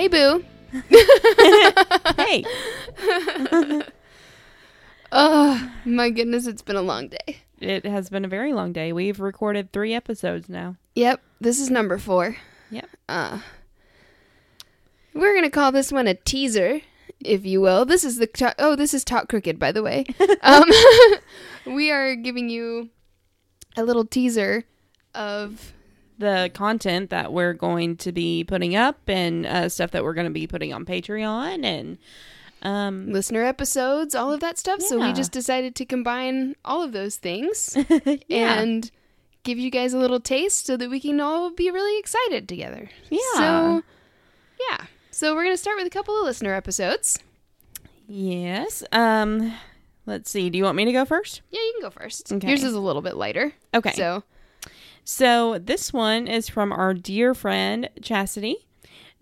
Hey, Boo. hey. Oh, my goodness, it's been a long day. It has been a very long day. We've recorded three episodes now. Yep, this is number four. Yep. Uh, we're gonna call this one a teaser, if you will. This is the to- oh, this is Talk Crooked, by the way. um, we are giving you a little teaser of The content that we're going to be putting up and uh, stuff that we're going to be putting on Patreon and um, listener episodes, all of that stuff. So we just decided to combine all of those things yeah. and give you guys a little taste so that we can all be really excited together. Yeah. So, yeah. So we're gonna start with a couple of listener episodes. yes. Um, let's see. Do you want me to go first? Yeah, you can go first. Okay. Yours is a little bit lighter. Okay. So So this one is from our dear friend Chastity.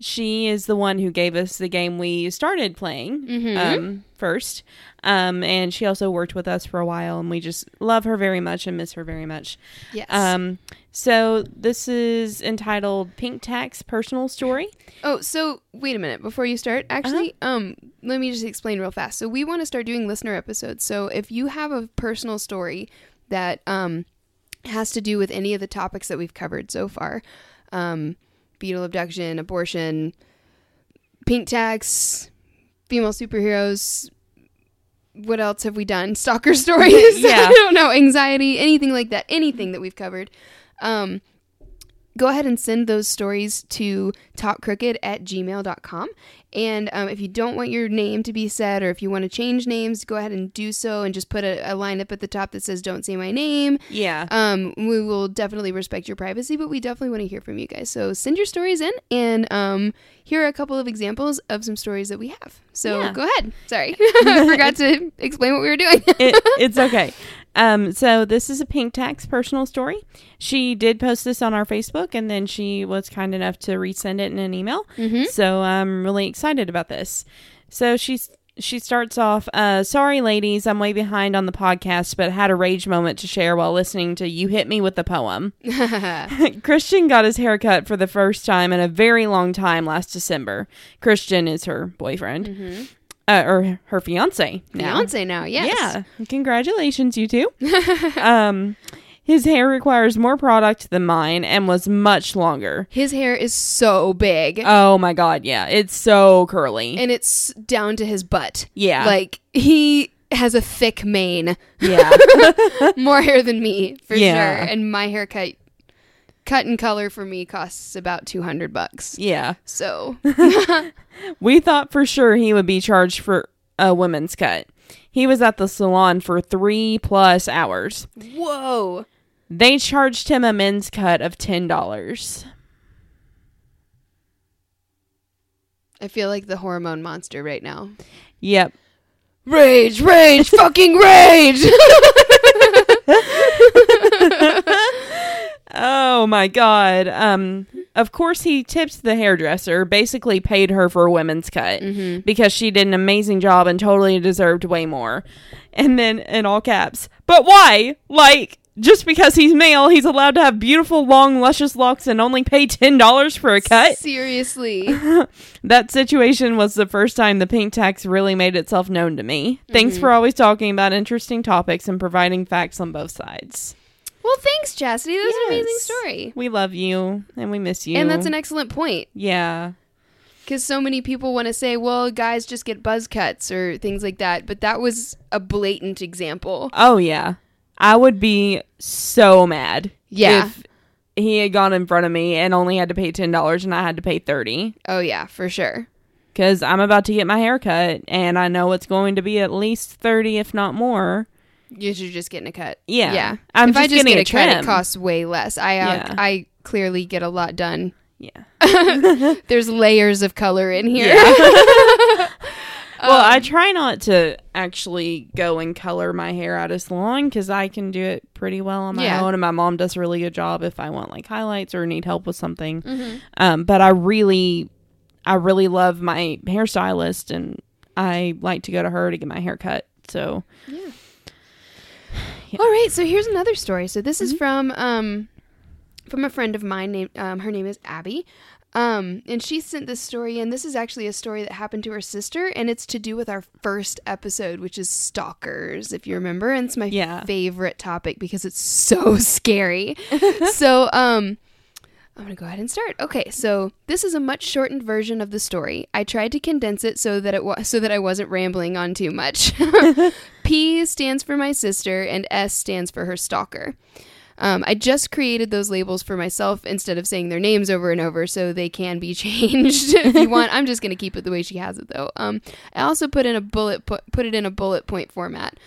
She is the one who gave us the game we started playing Mhm. um, first, um, and she also worked with us for a while, and we just love her very much and miss her very much. yes. Um, so this is entitled "Pink Tax Personal Story." oh, so wait a minute before you start. Actually, um, let me just explain real fast. So we want to start doing listener episodes. So if you have a personal story that um has to do with any of the topics that we've covered so far, um, fetal abduction, abortion, pink tax, female superheroes. What else have we done? Stalker stories. Yeah. I don't know. Anxiety, anything like that. Anything that we've covered. Um, go ahead and send those stories to talkcrooked at gmail.com. And um, if you don't want your name to be said or if you want to change names, go ahead and do so and just put a, a line up at the top that says, Don't say my name. Yeah, Um, we will definitely respect your privacy, but we definitely want to hear from you guys. So send your stories in, and um, here are a couple of examples of some stories that we have. So Yeah. go ahead. Sorry, I forgot to explain what we were doing. it, it's okay. Um, so this is a pink tax personal story. She did post this on our Facebook, and then she was kind enough to resend it in an email. Mhm. So I'm really excited about this. So she's she starts off. Uh, Sorry, ladies, I'm way behind on the podcast, but had a rage moment to share while listening to "You Hit Me with the Poem." Christian got his haircut for the first time in a very long time last December. Christian is her boyfriend, uh, or her fiance now. Beyonce now, yes. Yeah. Congratulations, you two. um, his hair requires more product than mine and was much longer. His hair is so big, Oh my god, yeah. It's so curly. and it's down to his butt. yeah. Like he has a thick mane, yeah. more hair than me for Yeah. sure. And my haircut, cut and color for me costs about two hundred bucks. yeah. So We thought for sure he would be charged for a women's cut. He was at the salon for three plus hours. whoa. They charged him a men's cut of $10. I feel like the hormone monster right now. Yep. Rage, rage, fucking rage. Oh my god. Um of course he tipped the hairdresser, basically paid her for a women's cut Mm-hmm. because she did an amazing job and totally deserved way more. And then in all caps, but why? Like just because he's male, he's allowed to have beautiful, long, luscious locks and only pay ten dollars for a cut. Seriously. That situation was the first time the pink tax really made itself known to me. Thanks Mm-hmm. for always talking about interesting topics and providing facts on both sides. Well, thanks, Chastity. That was an amazing Yes. story. We love you and we miss you. And that's an excellent point. yeah. Because so many people want to say, well, guys just get buzz cuts or things like that. But that was a blatant example. Oh yeah. I would be so mad. Yeah. If he had gone in front of me and only had to pay ten dollars and I had to pay thirty. Oh, yeah, for sure. Because I'm about to get my hair cut and I know it's going to be at least thirty, if not more. You're just getting a cut. Yeah. Yeah. I'm if I just just getting get a, a cut, it costs way less. I uh, Yeah. I clearly get a lot done. Yeah. There's layers of color in here. well, I try not to actually go and color my hair at a salon because I can do it pretty well on my Yeah. own, and my mom does a really good job if I want like highlights or need help with something. Mm-hmm. Um, but I really, I really love my hairstylist, and I like to go to her to get my hair cut. So All right, so here's another story. So this Mm-hmm. is from um from a friend of mine named um her name is Abby. Um, and she sent this story, and this is actually a story that happened to her sister, and it's to do with our first episode, which is stalkers, if you remember. And it's my Yeah. favorite topic because it's so scary. so, um, I'm gonna go ahead and start. Okay, so this is a much shortened version of the story. I tried to condense it so that it was so that I wasn't rambling on too much. P stands for my sister, and S stands for her stalker. Um, I just created those labels for myself instead of saying their names over and over, so they can be changed if you want. I'm just gonna keep it the way she has it, though. Um, I also put in a bullet put, put it in a bullet point format.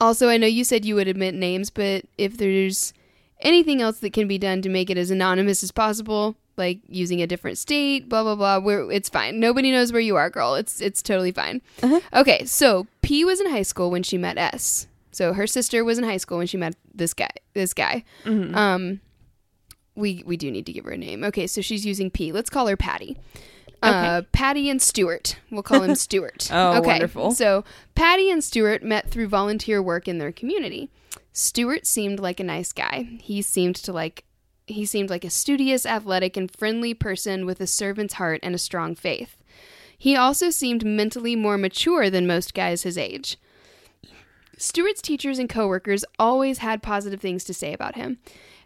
Also, I know you said you would admit names, but if there's anything else that can be done to make it as anonymous as possible, like using a different state, blah blah blah, where it's fine. Nobody knows where you are, girl. It's it's totally fine. Uh-huh. Okay, so P was in high school when she met S. So her sister was in high school when she met this guy. This guy. Mhm. Um, we we do need to give her a name. Okay, so she's using P. Let's call her Patty. Uh, Patty and Stuart. We'll call him Stuart. Oh, okay. wonderful. So Patty and Stuart met through volunteer work in their community. Stuart seemed like a nice guy. He seemed to like he seemed like a studious, athletic, and friendly person with a servant's heart and a strong faith. He also seemed mentally more mature than most guys his age. Stuart's teachers and coworkers always had positive things to say about him.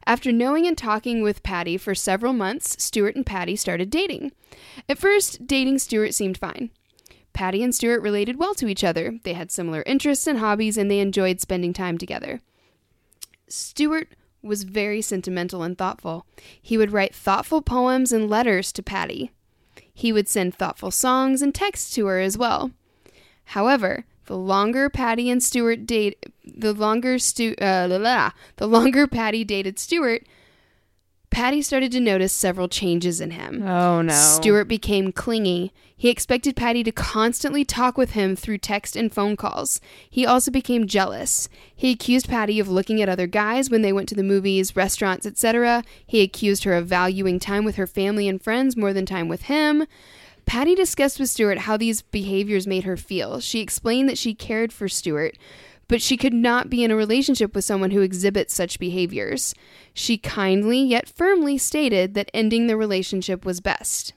After knowing and talking with Patty for several months, Stuart and Patty started dating. At first, dating Stuart seemed fine. Patty and Stuart related well to each other. They had similar interests and hobbies, and they enjoyed spending time together. Stuart was very sentimental and thoughtful. He would write thoughtful poems and letters to Patty. He would send thoughtful songs and texts to her as well. However, the longer Patty and Stuart date, the longer Stu, uh, la, la, the longer Patty dated Stuart, Patty started to notice several changes in him. Oh no. Stuart became clingy. He expected Patty to constantly talk with him through text and phone calls. He also became jealous. He accused Patty of looking at other guys when they went to the movies, restaurants, etc. He accused her of valuing time with her family and friends more than time with him. Patty discussed with Stuart how these behaviors made her feel. She explained that she cared for Stuart, but she could not be in a relationship with someone who exhibits such behaviors. She kindly yet firmly stated that ending the relationship was best.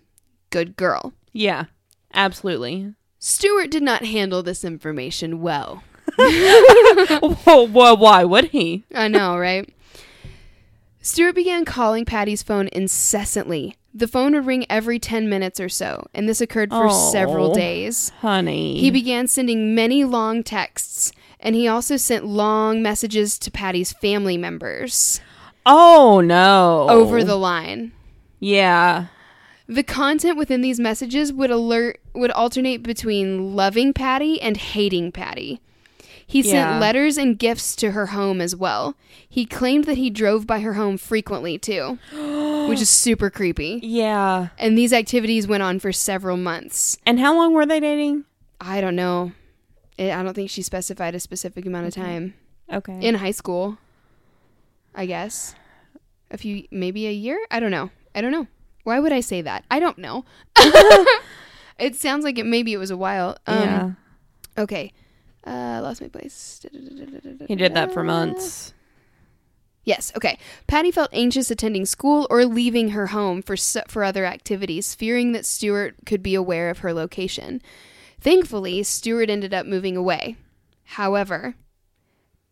Good girl. Yeah. Absolutely. Stuart did not handle this information well. Whoa, why would he? I know, right? Stuart began calling Patty's phone incessantly. The phone would ring every 10 minutes or so, and this occurred for Oh. several days. Honey. He began sending many long texts, and he also sent long messages to Patty's family members oh no. over the line. Yeah. The content within these messages would alert would alternate between loving Patty and hating Patty. He Yeah. sent letters and gifts to her home as well. He claimed that he drove by her home frequently too, which is super creepy. Yeah. And these activities went on for several months. And how long were they dating? I don't know. It, I don't think she specified a specific amount of time. Okay. In high school, I guess. A few, maybe a year? I don't know. I don't know. Why would I say that? I don't know. it sounds like it maybe it was a while. Um, yeah. Okay. Uh, lost my place. He did that for months. Yes. Okay. Patty felt anxious attending school or leaving her home for for other activities, fearing that Stuart could be aware of her location. Thankfully, Stuart ended up moving away. However,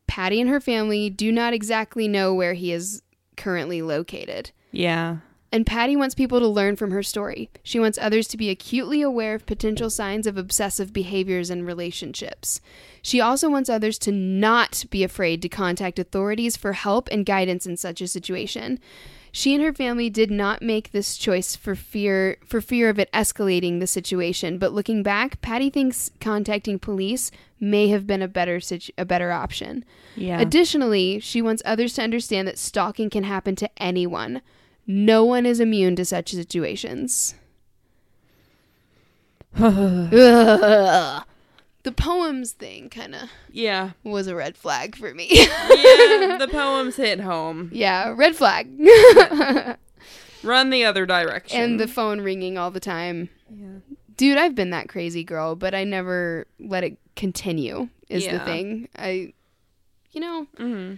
Patty and her family do not exactly know where he is currently located. Yeah. And Patty wants people to learn from her story. She wants others to be acutely aware of potential signs of obsessive behaviors in relationships. She also wants others to not be afraid to contact authorities for help and guidance in such a situation. She and her family did not make this choice for fear for fear of it escalating the situation, but looking back, Patty thinks contacting police may have been a better situ- a better option. Yeah. Additionally, she wants others to understand that stalking can happen to anyone. No one is immune to such situations. Ugh. The poems thing kind of yeah. was a red flag for me. Yeah. the poems hit home. yeah, red flag. Run the other direction. and the phone ringing all the time. yeah. Dude, I've been that crazy girl, but I never let it continue. Is the thing. I you know, hmm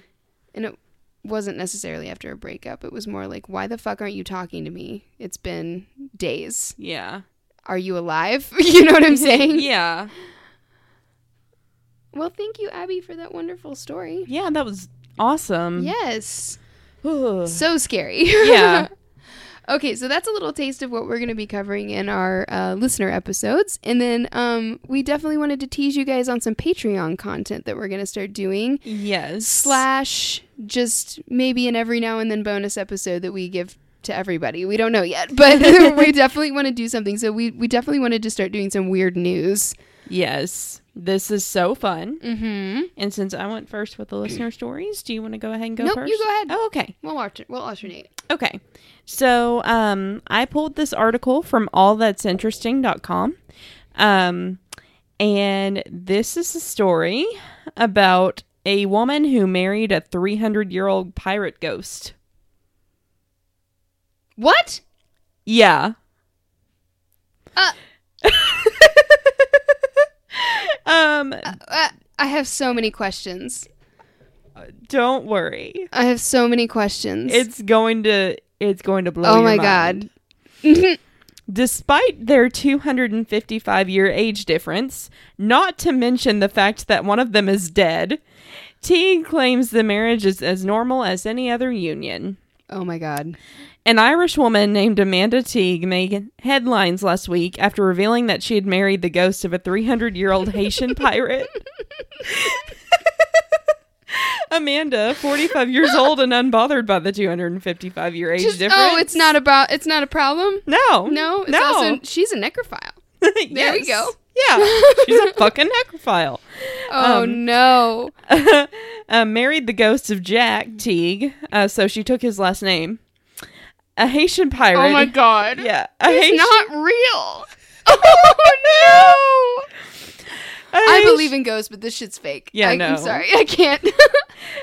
and it wasn't necessarily after a breakup. It was more like, why the fuck aren't you talking to me? It's been days. Yeah. Are you alive? you know what I'm saying? Yeah. Well, thank you, Abby, for that wonderful story. Yeah, that was awesome. Yes. So scary. Yeah. okay, so that's a little taste of what we're going to be covering in our uh, listener episodes. And then um, we definitely wanted to tease you guys on some Patreon content that we're going to start doing. yes. Slash, just maybe an every now and then bonus episode that we give to everybody. We don't know yet, but we definitely want to do something. So we, we definitely wanted to start doing some weird news. Yes. This is so fun. Mm-hmm. And since I went first with the listener stories, do you want to go ahead and go Nope, first? you go ahead. Oh, okay. We'll watch it. We'll alternate. Okay. So um, I pulled this article from allthat'sinteresting.com. Um, and this is a story about a woman who married a 300 year old pirate ghost. What? Yeah. Uh. um, Uh, I have so many questions. don't worry. I have so many questions. It's going to it's going to blow oh your my mind. god. Despite their 255 year age difference, not to mention the fact that one of them is dead, Teague claims the marriage is as normal as any other union. Oh my god. An Irish woman named Amanda Teague made headlines last week after revealing that she had married the ghost of a 300 year old Haitian pirate. Amanda, 45 years old and unbothered by the 255 year age Just- oh, difference. oh, it's not about. It's not a problem. No. No, it's no. also she's a necrophile. There we go. Yeah. She's a fucking necrophile. Oh Um, no. uh, married the ghost of Jack Teague, uh, so she took his last name. A Haitian pirate. Oh my god. Yeah. A He's Haitian- not real. Oh no. I believe in ghosts, but this shit's fake. Yeah, I, no. I'm sorry. I can't.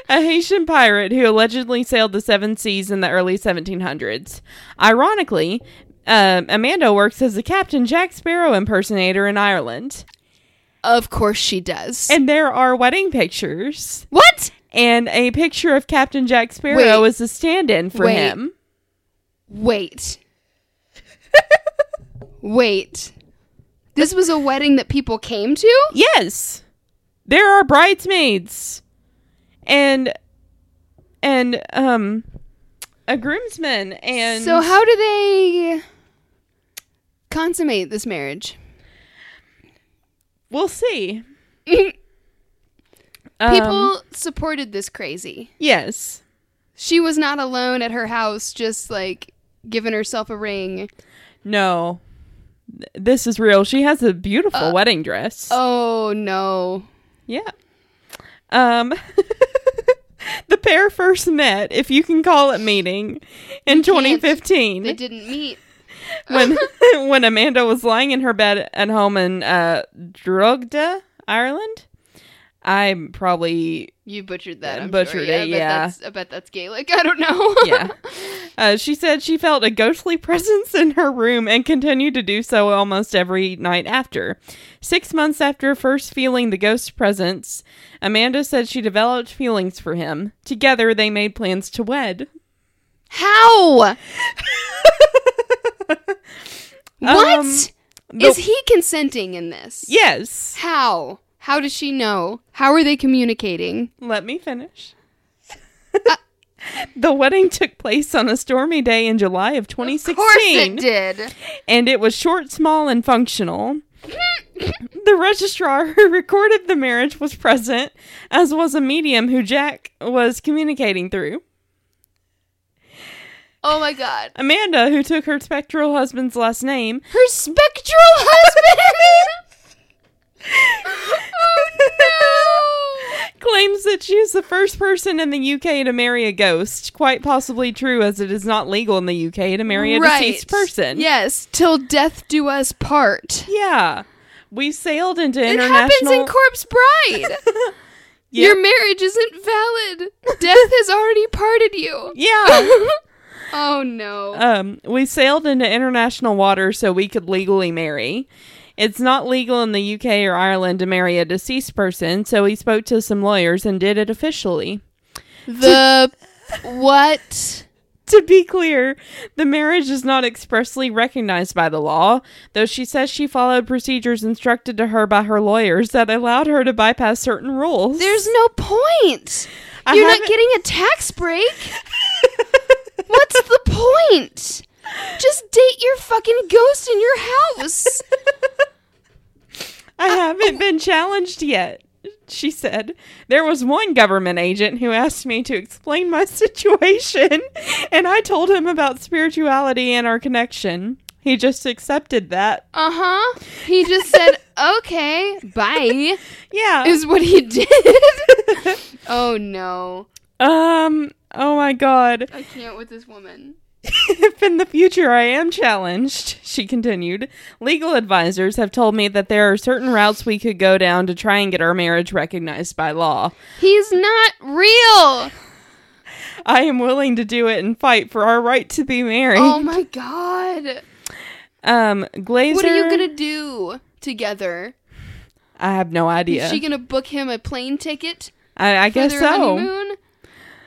a Haitian pirate who allegedly sailed the seven seas in the early 1700s. Ironically, um, Amanda works as a Captain Jack Sparrow impersonator in Ireland. of course she does. And there are wedding pictures. what? And a picture of Captain Jack Sparrow Wait. as a stand in for Wait. him. Wait. Wait. This was a wedding that people came to? Yes. There are bridesmaids. And and um a groomsman and So how do they consummate this marriage? we'll see. People Um, supported this crazy. yes. She was not alone at her house just like giving herself a ring. No. This is real. She has a beautiful Uh, wedding dress. Oh no. Yeah. Um The pair first met, if you can call it meeting, in can't. 2015 They didn't meet. when when Amanda was lying in her bed at home in uh, Drogheda, Ireland. I'm probably You butchered that. I'm butchered sure. it, I yeah. That's, I bet that's Gaelic. I don't know. yeah. Uh, she said she felt a ghostly presence in her room and continued to do so almost every night after. Six months after first feeling the ghost presence, Amanda said she developed feelings for him. Together, they made plans to wed. How? what? Um, Is he consenting in this? Yes. How? How does she know? How are they communicating? Let me finish. The wedding took place on a stormy day in July of 2016. Of course it did. and it was short, small, and functional. the registrar who recorded the marriage was present, as was a medium who Jack was communicating through. Oh my god. Amanda, who took her spectral husband's last name, Her spectral husband. claims that she is the first person in the UK to marry a ghost. Quite possibly true, as it is not legal in the UK to marry a right. deceased person. Yes, till death do us part. Yeah. We sailed into It international. happens in Corpse Bride. Yeah. Your marriage isn't valid. Death has already parted you. yeah. Oh no. Um, we sailed into international waters so we could legally marry. It's not legal in the UK or Ireland to marry a deceased person, so he spoke to some lawyers and did it officially. the What? To be clear, the marriage is not expressly recognized by the law, though she says she followed procedures instructed to her by her lawyers that allowed her to bypass certain rules. There's no point. I You're not getting a tax break. What's the point? Just date your fucking ghost in your house. I haven't been challenged yet, she said. There was one government agent who asked me to explain my situation, and I told him about spirituality and our connection. He just accepted that. Uh huh. He just said, okay, bye, Yeah. is what he did. oh no. um, oh my god. I can't with this woman. if in the future I am challenged, she continued, legal advisors have told me that there are certain routes we could go down to try and get our marriage recognized by law. He's not real. I am willing to do it and fight for our right to be married. Oh my god. Um, Glazer. What are you gonna do together? I have no idea. Is she gonna book him a plane ticket I, I guess so. honeymoon?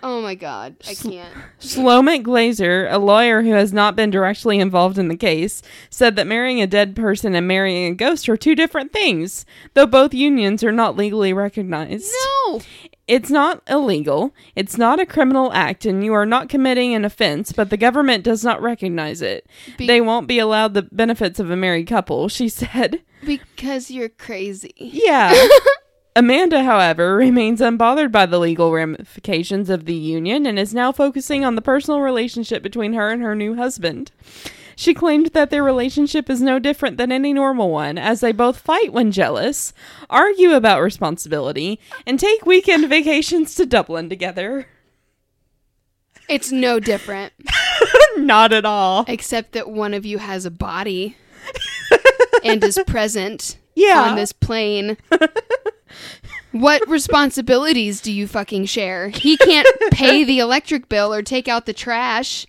Oh my god, I can't. Slomek Glazer, a lawyer who has not been directly involved in the case, said that marrying a dead person and marrying a ghost are two different things, though both unions are not legally recognized. No. It's not illegal, it's not a criminal act, and you are not committing an offense, but the government does not recognize it. Be- they won't be allowed the benefits of a married couple, she said. Because you're crazy. Yeah. Amanda, however, remains unbothered by the legal ramifications of the union and is now focusing on the personal relationship between her and her new husband. She claimed that their relationship is no different than any normal one, as they both fight when jealous, argue about responsibility, and take weekend vacations to Dublin together. It's no different, Not at all. except that one of you has a body and is present Yeah. on this plane. What responsibilities do you fucking share? He can't pay the electric bill or take out the trash.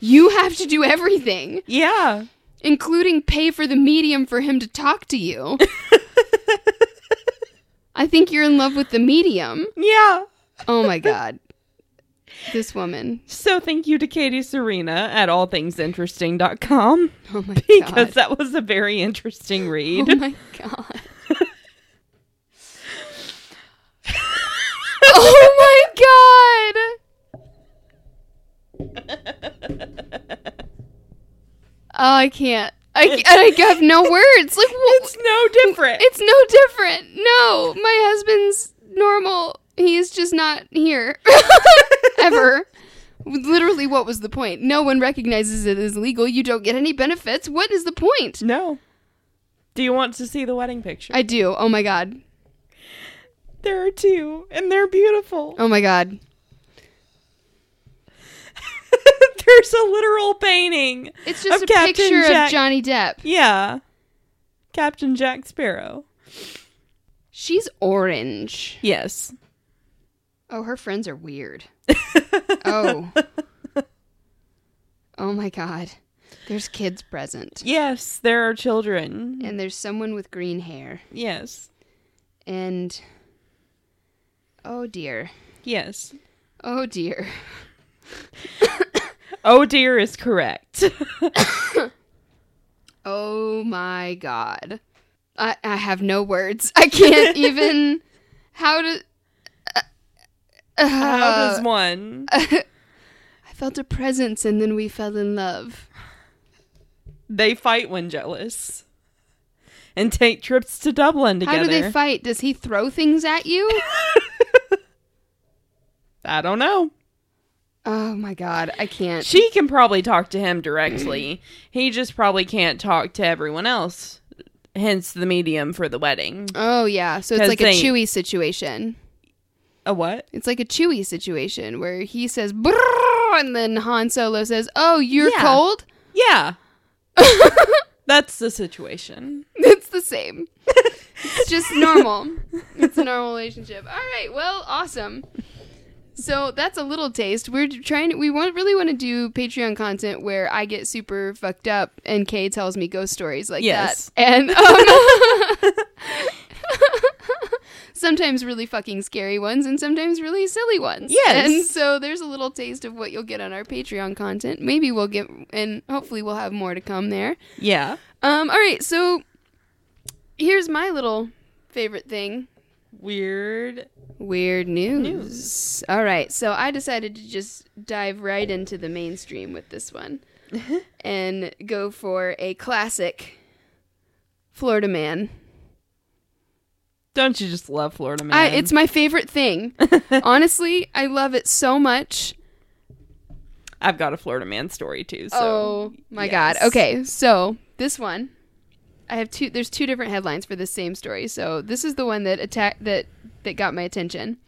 You have to do everything, Yeah. including pay for the medium for him to talk to you. I think you're in love with the medium. Yeah. Oh my god. This woman. So thank you to Katie Serena at allthingsinteresting.com Oh my god. because god. that was a very interesting read. Oh my god. oh my god. Oh, I can't. I, I have no words. Like what? It's no different. It's no different. No, my husband's normal. He's just not here ever. Literally, what was the point? No one recognizes it as legal. You don't get any benefits. What is the point? no. Do you want to see the wedding picture? I do. Oh my god. there are two, and they're beautiful. Oh my god. There's a literal painting. It's just a Captain picture Jack- of Johnny Depp. Yeah. Captain Jack Sparrow. She's orange. Yes. Oh, her friends are weird. Oh. Oh my god. There's kids present. Yes, there are children. And there's someone with green hair. Yes. And oh dear. Yes. Oh dear. Oh dear is correct. Oh my god. I I have no words. I can't even how to uh, How does one? I felt a presence and then we fell in love. They fight when jealous. And take trips to Dublin together. How do they fight? Does he throw things at you? I don't know. Oh my god, I can't. She can probably talk to him directly. he just probably can't talk to everyone else. Hence the medium for the wedding. Oh yeah, so it's like a they- Chewie situation. A what? It's like a Chewie situation where he says and then Han Solo says, "Oh, you're Yeah. cold." Yeah. That's the situation. It's the same. it's just normal. It's a normal relationship. All right. Well, awesome. So that's a little taste. We're trying. We want really want to do Patreon content where I get super fucked up and Kay tells me ghost stories like Yes. that. And um, sometimes really fucking scary ones and sometimes really silly ones. Yes. And so there's a little taste of what you'll get on our Patreon content. Maybe we'll get, and hopefully we'll have more to come there. Yeah. Um, all right, so here's my little favorite thing Weird. weird news. All right, so I decided to just dive right into the mainstream with this one and go for a classic Florida man. Don't you just love Florida man? I, it's my favorite thing. Honestly, I love it so much. I've got a Florida man story too. So oh my yes. god. Okay, so this one I have two there's two different headlines for this same story. So this is the one that attack that that got my attention.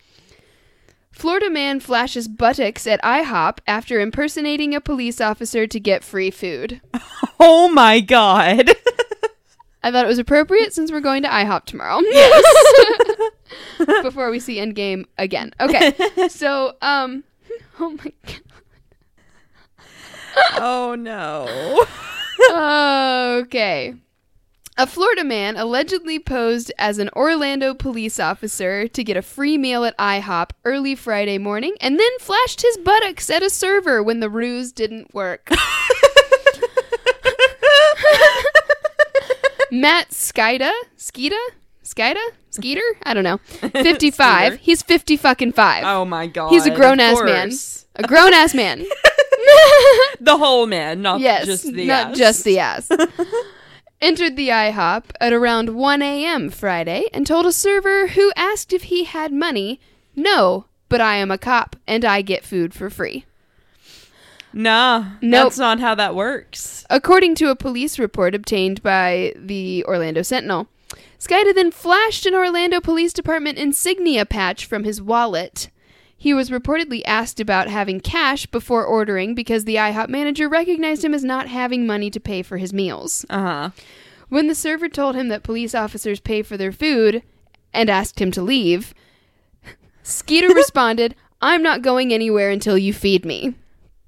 Florida man flashes buttocks at IHOP after impersonating a police officer to get free food. Oh my god. I thought it was appropriate since we're going to IHOP tomorrow. Yes. Before we see Endgame again. Okay. So, um oh my god. oh no. Okay. A Florida man allegedly posed as an Orlando police officer to get a free meal at IHOP early Friday morning and then flashed his buttocks at a server when the ruse didn't work. Matt Skida? Skida? Skida? Skeeter? I don't know. 55. He's 50 fucking 5. Oh my god. He's a grown ass man. A grown ass man. The whole man, not yes, just the not ass. just the ass. Entered the IHOP at around 1 a.m. Friday and told a server who asked if he had money, "No, but I am a cop and I get food for free." Nah, Nope. that's not how that works. According to a police report obtained by the Orlando Sentinel, Skida then flashed an Orlando Police Department insignia patch from his wallet. He was reportedly asked about having cash before ordering because the IHOP manager recognized him as not having money to pay for his meals. Uh huh. When the server told him that police officers pay for their food and asked him to leave, Skeeter responded, I'm not going anywhere until you feed me.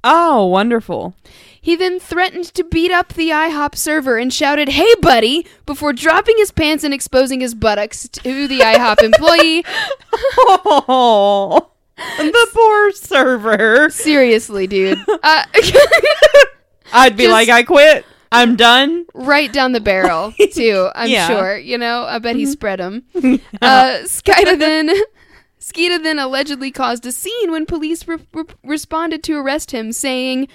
Oh, wonderful. He then threatened to beat up the IHOP server and shouted, Hey, buddy, before dropping his pants and exposing his buttocks to the IHOP employee. Oh, the poor server. Seriously, dude. Uh, I'd be Just- like, I quit. I'm done. right down the barrel, too, I'm Yeah. sure. You know, I bet he spread them. Uh, Skida then. Skeeta then allegedly caused a scene when police re- re- responded to arrest him, saying,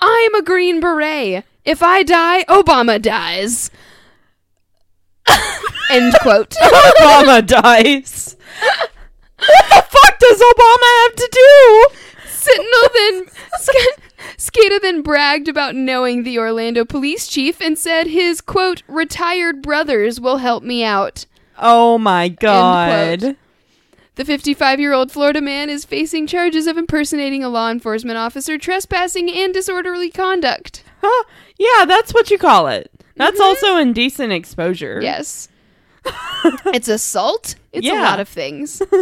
I'm a Green Beret. If I die, Obama dies. End quote. Obama dies. What the fuck does Obama have to do? Sentinel then. Sk- Skata then bragged about knowing the Orlando police chief and said his, quote, retired brothers will help me out. Oh my god. The 55 year old Florida man is facing charges of impersonating a law enforcement officer, trespassing, and disorderly conduct. Huh? Yeah, that's what you call it. That's Mhm. also indecent exposure. Yes. it's assault. It's a lot of things.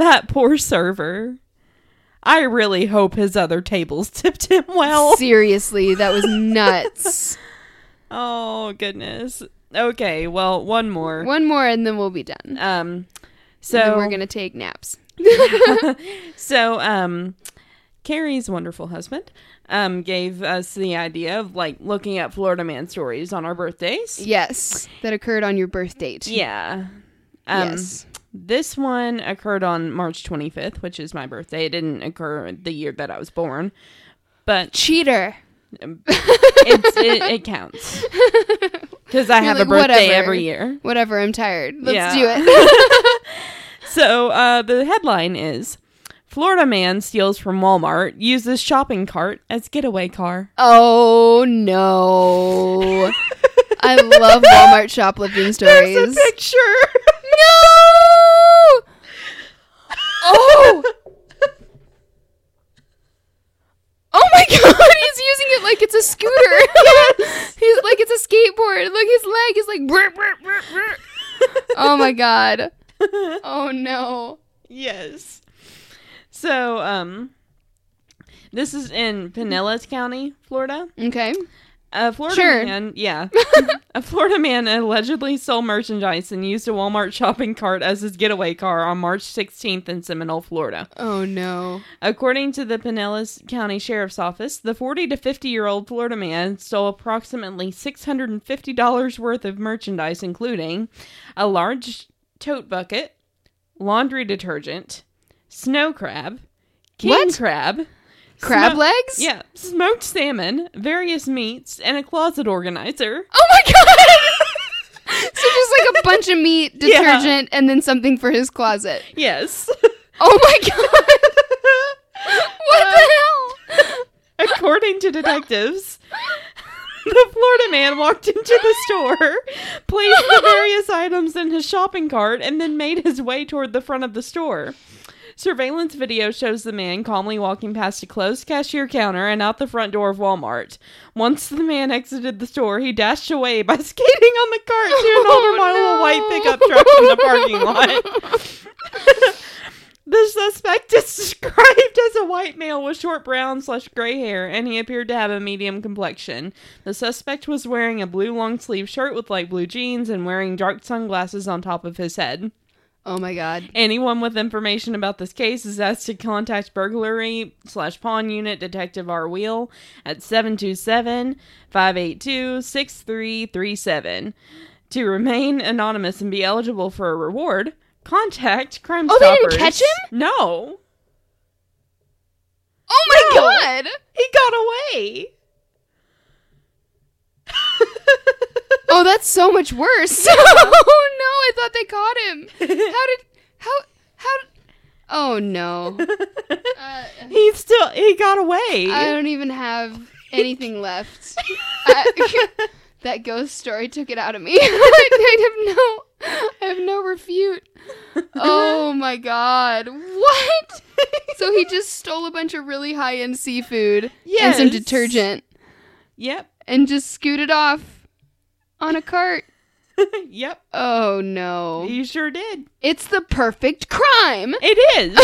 That poor server. I really hope his other tables tipped him well. Seriously, that was nuts. Oh goodness. Okay, well, one more. One more and then we'll be done. Um So then we're going to take naps. so um Carrie's wonderful husband um gave us the idea of like looking at Florida man stories on our birthdays. Yes, that occurred on your birth date. Yeah. Um yes. This one occurred on March 25th, which is my birthday. It didn't occur the year that I was born. But Cheater. it's, it, it counts because I You're have like, a birthday "Whatever." every year. Whatever, I'm tired. Let's Yeah. do it. So uh, the headline is: Florida man steals from Walmart, uses shopping cart as getaway car. oh no. I love Walmart shoplifting stories. There's a picture. No! Oh! Oh my god, he's using it like it's a scooter. he's like it's a skateboard. Look, his leg is like. brr, brr, brr, brr. Oh my god. Oh no. yes. So um, this is in Pinellas County, Florida. Okay. A Florida Sure. man, yeah. a Florida man allegedly sold merchandise and used a Walmart shopping cart as his getaway car on March 16th in Seminole, Florida. Oh no. According to the Pinellas County Sheriff's Office, the 40 to 50 year old Florida man stole approximately $650 worth of merchandise, including a large tote bucket, laundry detergent, snow crab, king What? crab, Crab legs? yeah, smoked salmon, various meats, and a closet organizer. Oh my god. so just like a bunch of meat, Yeah. detergent, and then something for his closet. Yes. Oh my god. what the uh, hell? According to detectives, the Florida man walked into the store, placed the various items in his shopping cart, and then made his way toward the front of the store. Surveillance video shows the man calmly walking past a closed cashier counter and out the front door of Walmart. Once the man exited the store, he dashed away by skating on the cart to an older Oh, model no. white pickup truck in the parking lot. The suspect is described as a white male with short brown slash gray hair, and he appeared to have a medium complexion. The suspect was wearing a blue long sleeve shirt with light blue jeans and wearing dark sunglasses on top of his head. Oh my god. Anyone with information about this case is asked to contact burglary slash pawn unit detective R Wheel at 727 582 6337. To remain anonymous and be eligible for a reward, contact Crime Oh, they didn't catch him? No. Oh my No. god. He got away. Oh, that's so much worse. oh no, I thought they caught him. How did how how Oh no. Uh, he still he got away. I don't even have anything left. I, that ghost story took it out of me. I have no I have no refute. Oh my god. What? So he just stole a bunch of really high-end seafood and some detergent yep. and just scooted off on a cart. yep. Oh no. You sure did. It's the perfect crime. It is.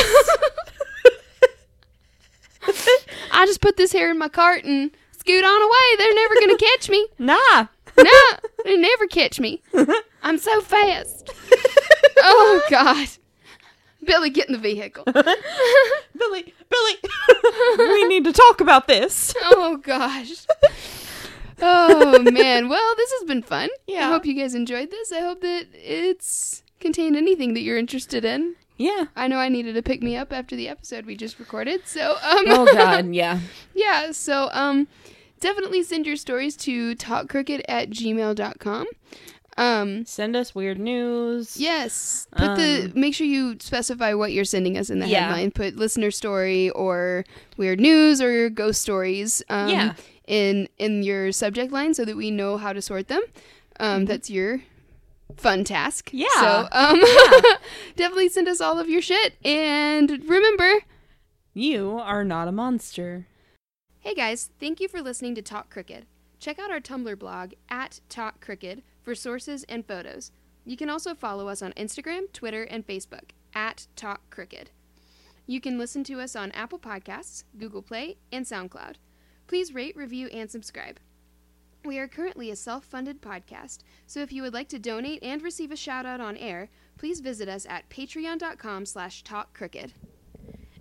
I just put this hair in my cart and scoot on away. They're never going to catch me. nah. nah. they never catch me. I'm so fast. Oh God. Billy, get in the vehicle. Billy, Billy, we need to talk about this. Oh gosh. Oh man. Well, this has been fun. Yeah. I hope you guys enjoyed this. I hope that it's contained anything that you're interested in. Yeah. I know I needed to pick me up after the episode we just recorded. So, um Oh God, yeah. yeah, so um definitely send your stories to talkcricket at gmail.com. Um Send us weird news. Yes. Put the Um, make sure you specify what you're sending us in the Yeah. headline. Put listener story or weird news or ghost stories um, Yeah. In in your subject line so that we know how to sort them. Um, That's your fun task. Mm-hmm. Yeah. So um, definitely send us all of your shit. And remember, You are not a monster. Hey guys, thank you for listening to Talk Cricket. Check out our Tumblr blog at Talk Cricket for sources and photos. You can also follow us on Instagram, Twitter, and Facebook at Talk Cricket. You can listen to us on Apple Podcasts, Google Play, and SoundCloud. Please rate, review, and subscribe. We are currently a self-funded podcast, so if you would like to donate and receive a shout-out on air, please visit us at patreon.com slash talkcricket.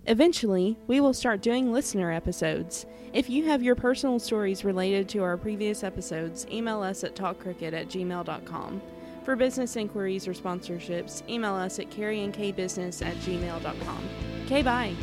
Eventually, we will start doing listener episodes. If you have your personal stories related to our previous episodes, email us at talkcricket at gmail.com. For business inquiries or sponsorships, email us at carrieandkbusiness at gmail.com. Bye.